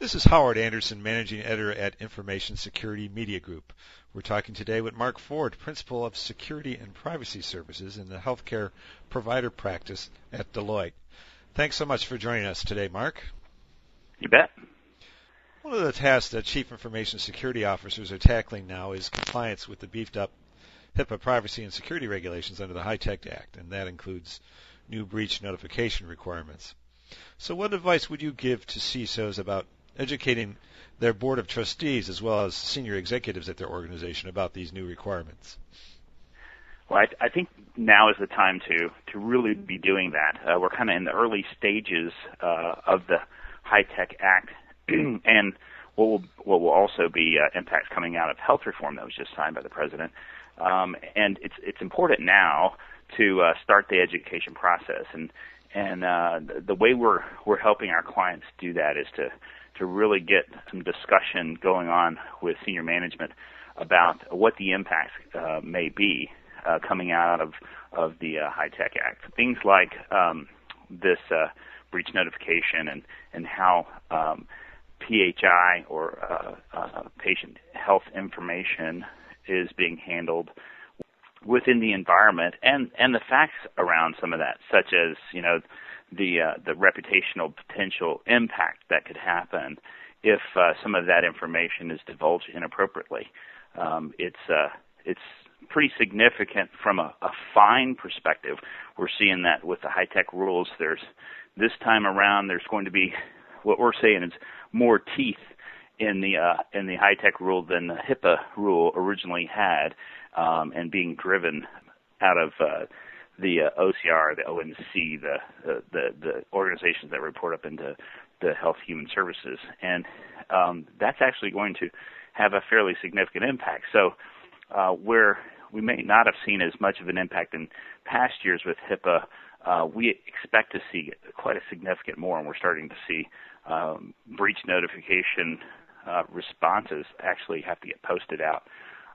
This is Howard Anderson, Managing Editor at Information Security Media Group. We're talking today with Mark Ford, Principal of Security and Privacy Services in the Healthcare Provider Practice at Deloitte. Thanks so much for joining us today, Mark. You bet. One of the tasks that Chief Information Security Officers are tackling now is compliance with the beefed up HIPAA privacy and security regulations under the HITECH Act, and that includes new breach notification requirements. So, what advice would you give to CISOs about educating their board of trustees as well as senior executives at their organization about these new requirements? Well, I, I think now is the time to to really be doing that. Uh, we're kind of in the early stages uh, of the HITECH Act, and what will what will also be uh, impacts coming out of health reform that was just signed by the president. Um, and it's it's important now to uh, start the education process, and and uh, the, the way we're we're helping our clients do that is to to really get some discussion going on with senior management about what the impacts uh, may be uh, coming out of of the uh, HITECH Act. Things like um, this uh, breach notification and and how um, PHI or uh, uh, patient health information is being handled within the environment and and the facts around some of that, such as you know the uh, the reputational potential impact that could happen if uh, some of that information is divulged inappropriately. Um, it's uh, it's pretty significant from a, a fine perspective. We're seeing that with the HITECH rules. There's this time around there's going to be what we're saying is more teeth in the uh, in the HITECH rule than the HIPAA rule originally had, um, and being driven out of uh, the uh, OCR, the ONC, the, the the the organizations that report up into the Health Human Services, and um, that's actually going to have a fairly significant impact. So, uh, where we may not have seen as much of an impact in past years with HIPAA, uh, we expect to see quite a significant more, and we're starting to see um, breach notification uh, responses actually have to get posted out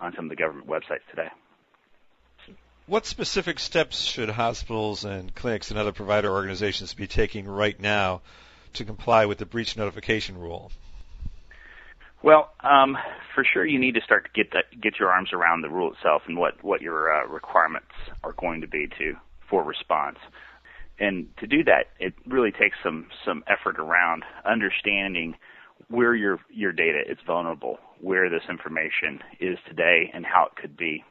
on some of the government websites today. What specific steps should hospitals and clinics and other provider organizations be taking right now to comply with the breach notification rule? Well, um, for sure, you need to start to get that, get your arms around the rule itself and what what your uh, requirements are going to be to for response. And to do that, it really takes some some effort around understanding where your your data is vulnerable, where this information is today, and how it could be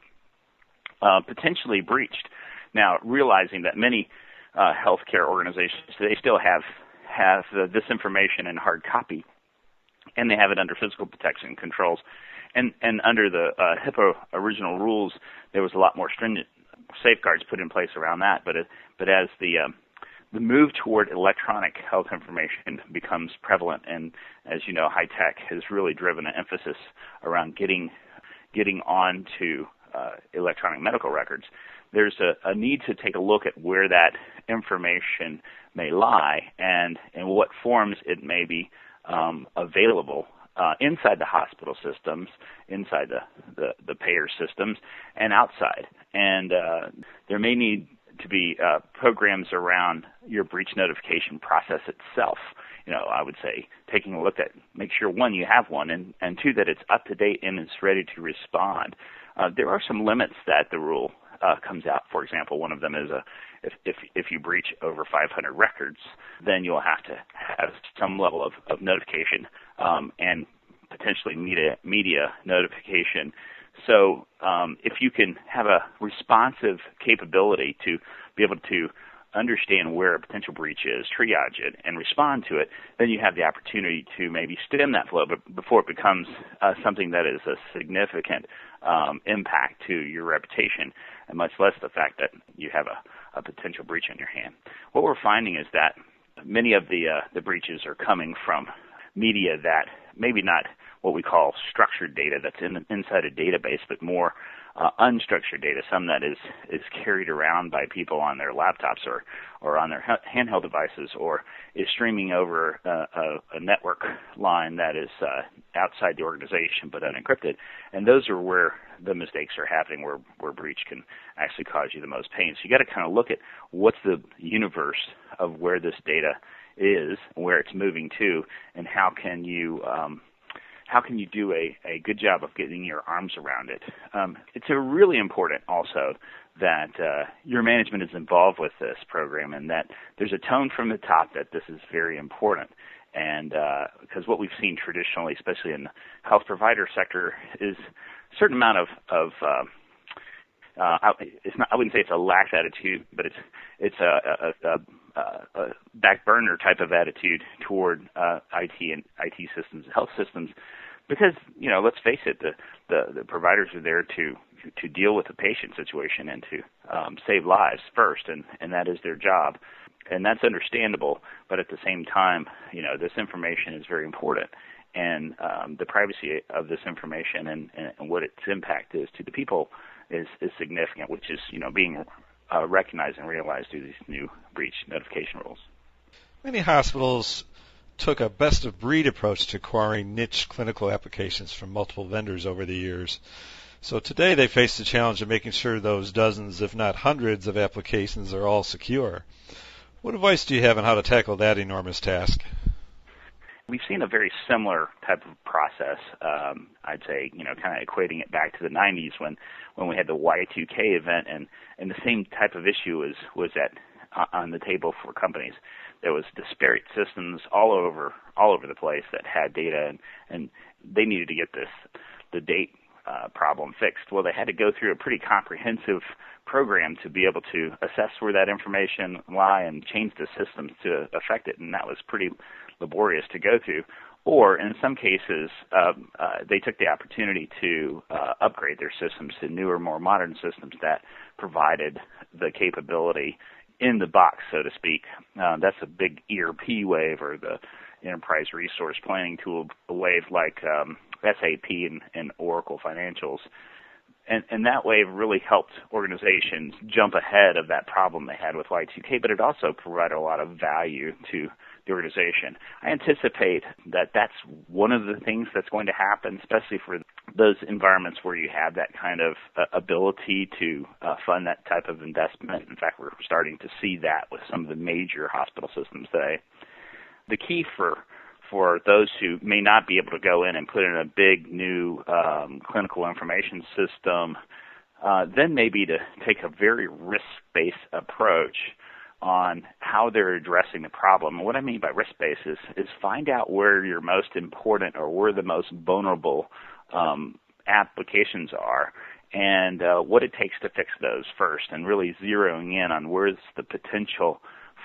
uh, potentially breached. Now, realizing that many uh, healthcare organizations they still have have uh, this information in hard copy, and they have it under physical protection controls, and and under the uh, HIPAA original rules, there was a lot more stringent safeguards put in place around that. But it, but as the um, the move toward electronic health information becomes prevalent, and as you know, HITECH has really driven an emphasis around getting getting on to uh, electronic medical records. There's a, a need to take a look at where that information may lie and in what forms it may be um, available uh, inside the hospital systems, inside the, the, the payer systems, and outside. And uh, there may need to be uh, programs around your breach notification process itself. You know, I would say taking a look at make sure one you have one, and and two that it's up to date and it's ready to respond. Uh, there are some limits that the rule uh, comes out. For example, one of them is a if if if you breach over 500 records, then you'll have to have some level of, of notification um, and potentially media media notification so um, if you can have a responsive capability to be able to understand where a potential breach is, triage it, and respond to it, then you have the opportunity to maybe stem that flow but before it becomes uh, something that is a significant um, impact to your reputation, and much less the fact that you have a, a potential breach on your hand. What we're finding is that many of the uh, the breaches are coming from media that maybe not what we call structured data that's in, inside a database, but more uh, unstructured data, some that is is carried around by people on their laptops or or on their handheld devices, or is streaming over uh, a, a, network line that is uh, outside the organization but unencrypted. And those are where the mistakes are happening, where where breach can actually cause you the most pain. So you got to kind of look at what's the universe of where this data is, where it's moving to, and how can you um, how can you do a, a good job of getting your arms around it? Um, it's really important also that uh, your management is involved with this program and that there's a tone from the top that this is very important. And uh, because what we've seen traditionally, especially in the health provider sector, is a certain amount of, of uh, uh, it's not, I wouldn't say it's a lax attitude, but it's it's a, a, a, type of attitude toward uh, IT and IT systems, health systems, because you know, let's face it, the the, the providers are there to to deal with the patient situation and to um, save lives first, and and that is their job, and that's understandable. But at the same time, you know, this information is very important, and um, the privacy of this information and, and, what its impact is to the people is is significant, which is you know being uh, recognized and realized through these new breach notification rules. Many hospitals took a best of breed approach to acquiring niche clinical applications from multiple vendors over the years. So today they face the challenge of making sure those dozens, if not hundreds, of applications are all secure. What advice do you have on how to tackle that enormous task? We've seen a very similar type of process. Um, I'd say, you know, kind of equating it back to the 90s when when we had the Y2K event, and and the same type of issue was was at uh, on the table for companies. There was disparate systems all over all over the place that had data, and and they needed to get this the date uh, problem fixed. Well, they had to go through a pretty comprehensive program to be able to assess where that information lie and change the systems to affect it, and that was pretty laborious to go through. Or in some cases, um, uh, they took the opportunity to uh, upgrade their systems to newer, more modern systems that provided the capability in the box, so to speak. Uh, that's a big ERP wave or the enterprise resource planning tool wave like um, SAP and, and Oracle Financials. And, and that wave really helped organizations jump ahead of that problem they had with Y2K, but it also provided a lot of value to the organization. I anticipate that that's one of the things that's going to happen, especially for those environments where you have that kind of uh, ability to uh, fund that type of investment. In fact, we're starting to see that with some of the major hospital systems today. The key for for those who may not be able to go in and put in a big new um, clinical information system, uh, then maybe to take a very risk-based approach on how they're addressing the problem. And what I mean by risk based is, find out where your most important or where the most vulnerable um, applications are and uh, what it takes to fix those first and really zeroing in on where's the potential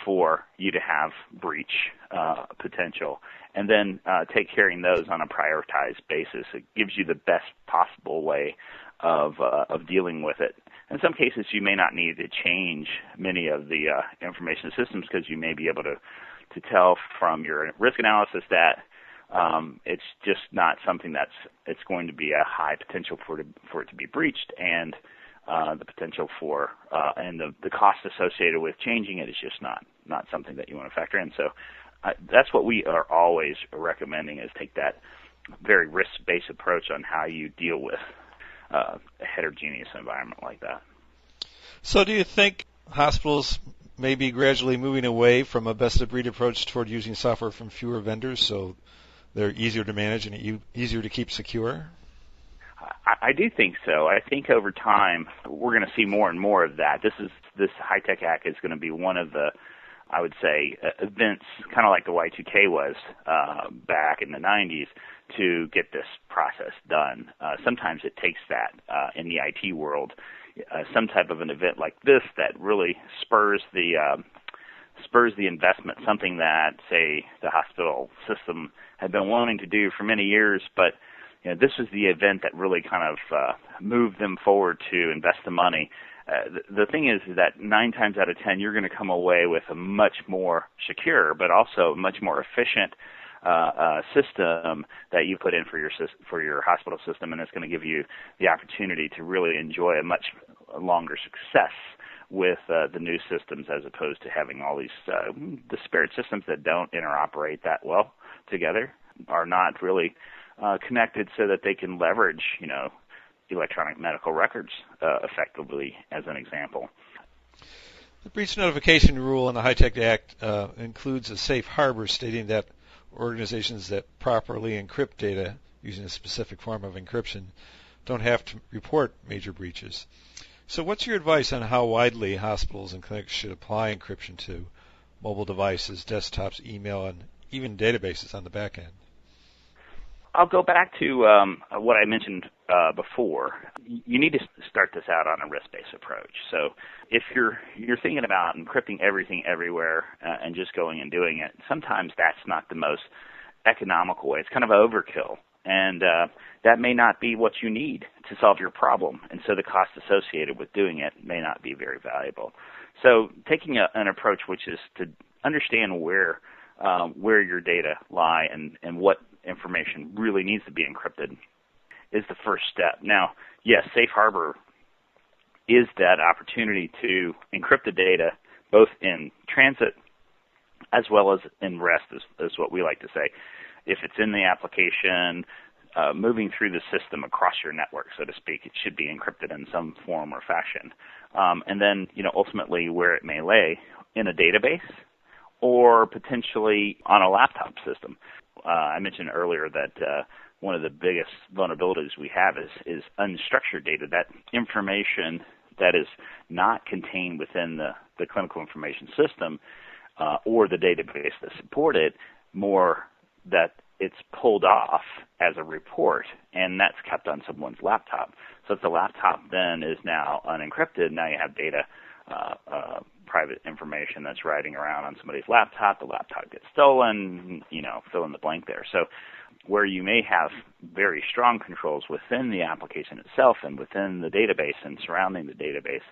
for you to have breach uh, potential and then uh, take caring those on a prioritized basis. It gives you the best possible way of uh, of dealing with it in some cases, you may not need to change many of the uh, information systems because you may be able to to tell from your risk analysis that um, it's just not something that's it's going to be a high potential for it, for it to be breached, and uh, the potential for uh, and the the cost associated with changing it is just not not something that you want to factor in. So uh, that's what we are always recommending is take that very risk based approach on how you deal with uh, a heterogeneous environment like that. So, do you think hospitals may be gradually moving away from a best of breed approach toward using software from fewer vendors so they're easier to manage and easier to keep secure? I, I do think so. I think over time we're going to see more and more of that. This is this HITECH Act is going to be one of the I would say uh, events, kind of like the Y2K was uh, back in the 90s, to get this process done. Uh, sometimes it takes that uh, in the IT world, uh, some type of an event like this that really spurs the uh, spurs the investment. Something that, say, the hospital system had been wanting to do for many years, but you know, this was the event that really kind of uh, moved them forward to invest the money. Uh, the, the thing is that nine times out of ten, you're going to come away with a much more secure, but also much more efficient uh, uh, system that you put in for your for your hospital system, and it's going to give you the opportunity to really enjoy a much longer success with uh, the new systems as opposed to having all these uh, disparate systems that don't interoperate that well together, are not really uh, connected so that they can leverage, you know, electronic medical records uh, effectively, as an example. The breach notification rule in the HITECH Act uh, includes a safe harbor stating that organizations that properly encrypt data using a specific form of encryption don't have to report major breaches. So, what's your advice on how widely hospitals and clinics should apply encryption to mobile devices, desktops, email, and even databases on the back end? I'll go back to um, what I mentioned uh, before. You need to start this out on a risk-based approach. So, if you're you're thinking about encrypting everything everywhere uh, and just going and doing it, sometimes that's not the most economical way. It's kind of overkill, and uh, that may not be what you need to solve your problem. And so, the cost associated with doing it may not be very valuable. So, taking a, an approach which is to understand where um, where your data lie and, and what information really needs to be encrypted is the first step. Now, yes, Safe Harbor is that opportunity to encrypt the data both in transit as well as in rest, is, is what we like to say. If it's in the application, uh, moving through the system across your network, so to speak, it should be encrypted in some form or fashion. Um, and then, you know, ultimately where it may lay in a database or potentially on a laptop system uh, I mentioned earlier that uh, one of the biggest vulnerabilities we have is, is unstructured data, that information that is not contained within the, the clinical information system uh, or the database that support it, more that it's pulled off as a report and that's kept on someone's laptop. So if the laptop then is now unencrypted, now you have data uh, uh, private information that's riding around on somebody's laptop. The laptop gets stolen, you know, fill in the blank there. So where you may have very strong controls within the application itself and within the database and surrounding the database,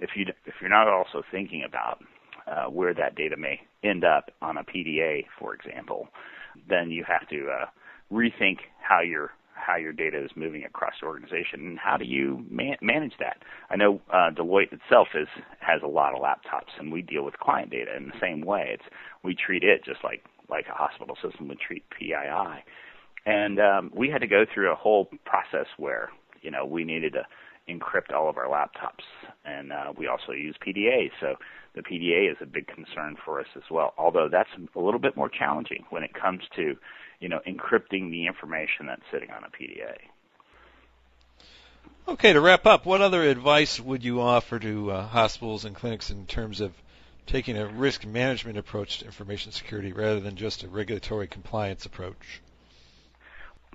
if you if you're not also thinking about uh, where that data may end up on a PDA, for example, then you have to uh, rethink how you're how your data is moving across the organization and how do you man- manage that? I know uh, Deloitte itself is has a lot of laptops and we deal with client data in the same way. It's we treat it just like like a hospital system would treat PII, and um, we had to go through a whole process where you know we needed to encrypt all of our laptops, and uh, we also use PDA. So the PDA is a big concern for us as well. Although that's a little bit more challenging when it comes to you know, encrypting the information that's sitting on a PDA. Okay, to wrap up, what other advice would you offer to uh, hospitals and clinics in terms of taking a risk management approach to information security rather than just a regulatory compliance approach?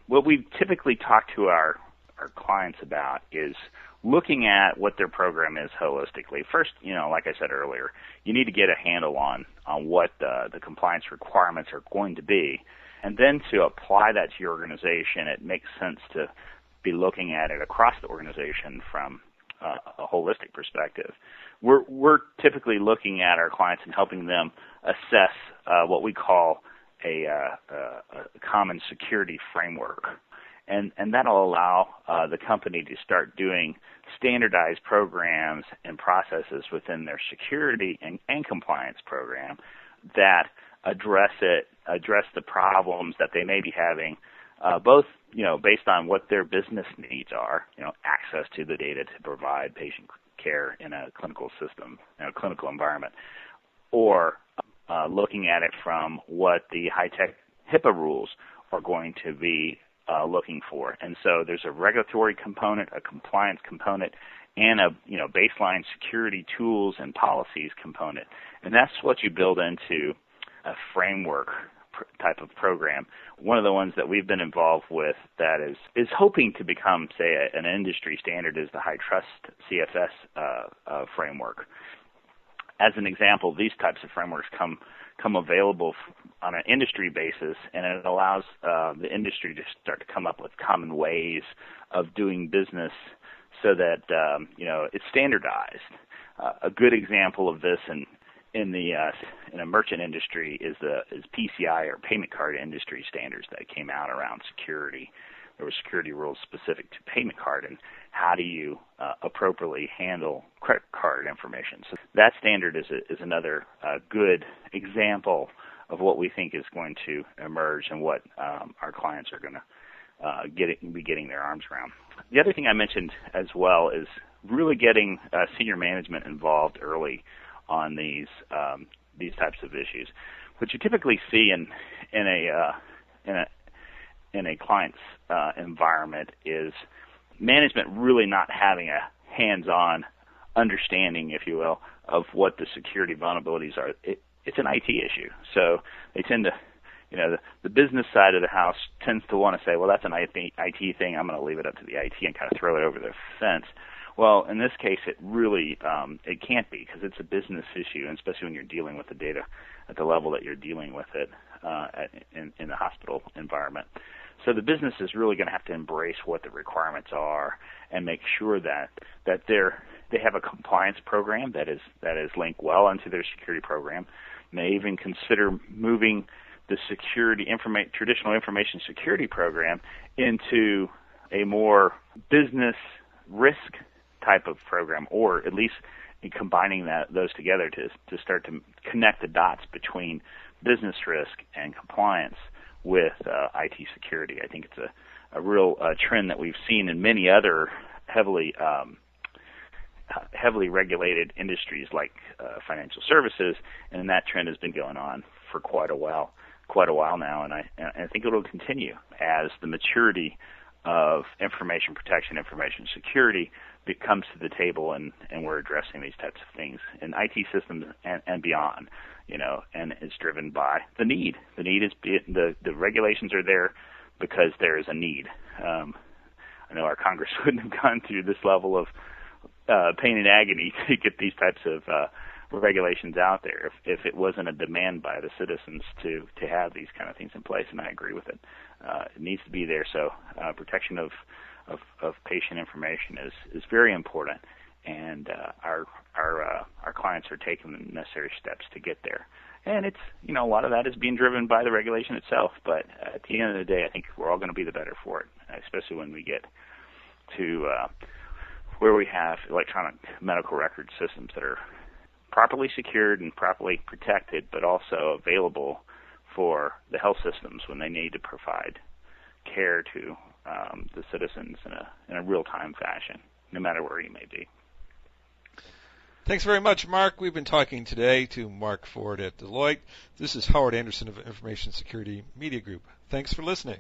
What we typically talk to our, our clients about is looking at what their program is holistically. First, you know, like I said earlier, you need to get a handle on on what the, the compliance requirements are going to be and then to apply that to your organization, it makes sense to be looking at it across the organization from uh, a holistic perspective. We're, we're typically looking at our clients and helping them assess uh, what we call a, uh, a, common security framework. And, and that'll allow uh, the company to start doing standardized programs and processes within their security and, and compliance program that address it, address the problems that they may be having, uh, both you know based on what their business needs are, you know, access to the data to provide patient care in a clinical system, in a clinical environment, or uh, looking at it from what the HITECH HIPAA rules are going to be uh, looking for. And so there's a regulatory component, a compliance component, and a you know baseline security tools and policies component. And that's what you build into a framework type of program. One of the ones that we've been involved with that is is hoping to become, say, a, an industry standard is the HITRUST CFS uh, uh, framework. As an example, these types of frameworks come come available on an industry basis, and it allows uh, the industry to start to come up with common ways of doing business, so that um, you know it's standardized. Uh, a good example of this, and in the uh, in a merchant industry is the is PCI or payment card industry standards that came out around security. There were security rules specific to payment card and how do you uh, appropriately handle credit card information. So that standard is a, is another uh, good example of what we think is going to emerge and what um, our clients are going to uh, get it, be getting their arms around. The other thing I mentioned as well is really getting uh, senior management involved early on these um, these types of issues. What you typically see in in a uh, in a in a client's uh, environment is management really not having a hands-on understanding, if you will, of what the security vulnerabilities are. It, it's an IT issue, so they tend to, you know, the, the business side of the house tends to want to say, well, that's an IT thing. I'm going to leave it up to the IT and kind of throw it over the fence. Well, in this case, it really um, it can't be because it's a business issue, and especially when you're dealing with the data at the level that you're dealing with it uh, at, in, in the hospital environment. So the business is really going to have to embrace what the requirements are and make sure that that they're they have a compliance program that is that is linked well into their security program. May even consider moving the security informa- traditional information security program into a more business risk type of program, or at least combining that those together to to start to connect the dots between business risk and compliance with uh, IT security. I think it's a, a real uh, trend that we've seen in many other heavily um, heavily regulated industries like uh, financial services, and that trend has been going on for quite a while, quite a while now, and I, and I think it'll continue as the maturity of information protection, information security comes to the table, and and we're addressing these types of things in IT systems and, and beyond. You know, and it's driven by the need. The need is the the regulations are there because there is a need. Um, I know our Congress wouldn't have gone through this level of uh, pain and agony to get these types of uh, regulations out there if, if it wasn't a demand by the citizens to to have these kind of things in place. And I agree with it. Uh, it needs to be there. So uh, protection of of, of patient information is, is very important, and uh, our our uh, our clients are taking the necessary steps to get there. And it's you know a lot of that is being driven by the regulation itself, but at the end of the day, I think we're all going to be the better for it, especially when we get to uh, where we have electronic medical record systems that are properly secured and properly protected, but also available for the health systems when they need to provide care to um, the citizens in a in a real time fashion, no matter where you may be. Thanks very much, Mark. We've been talking today to Mark Ford at Deloitte. This is Howard Anderson of Information Security Media Group. Thanks for listening.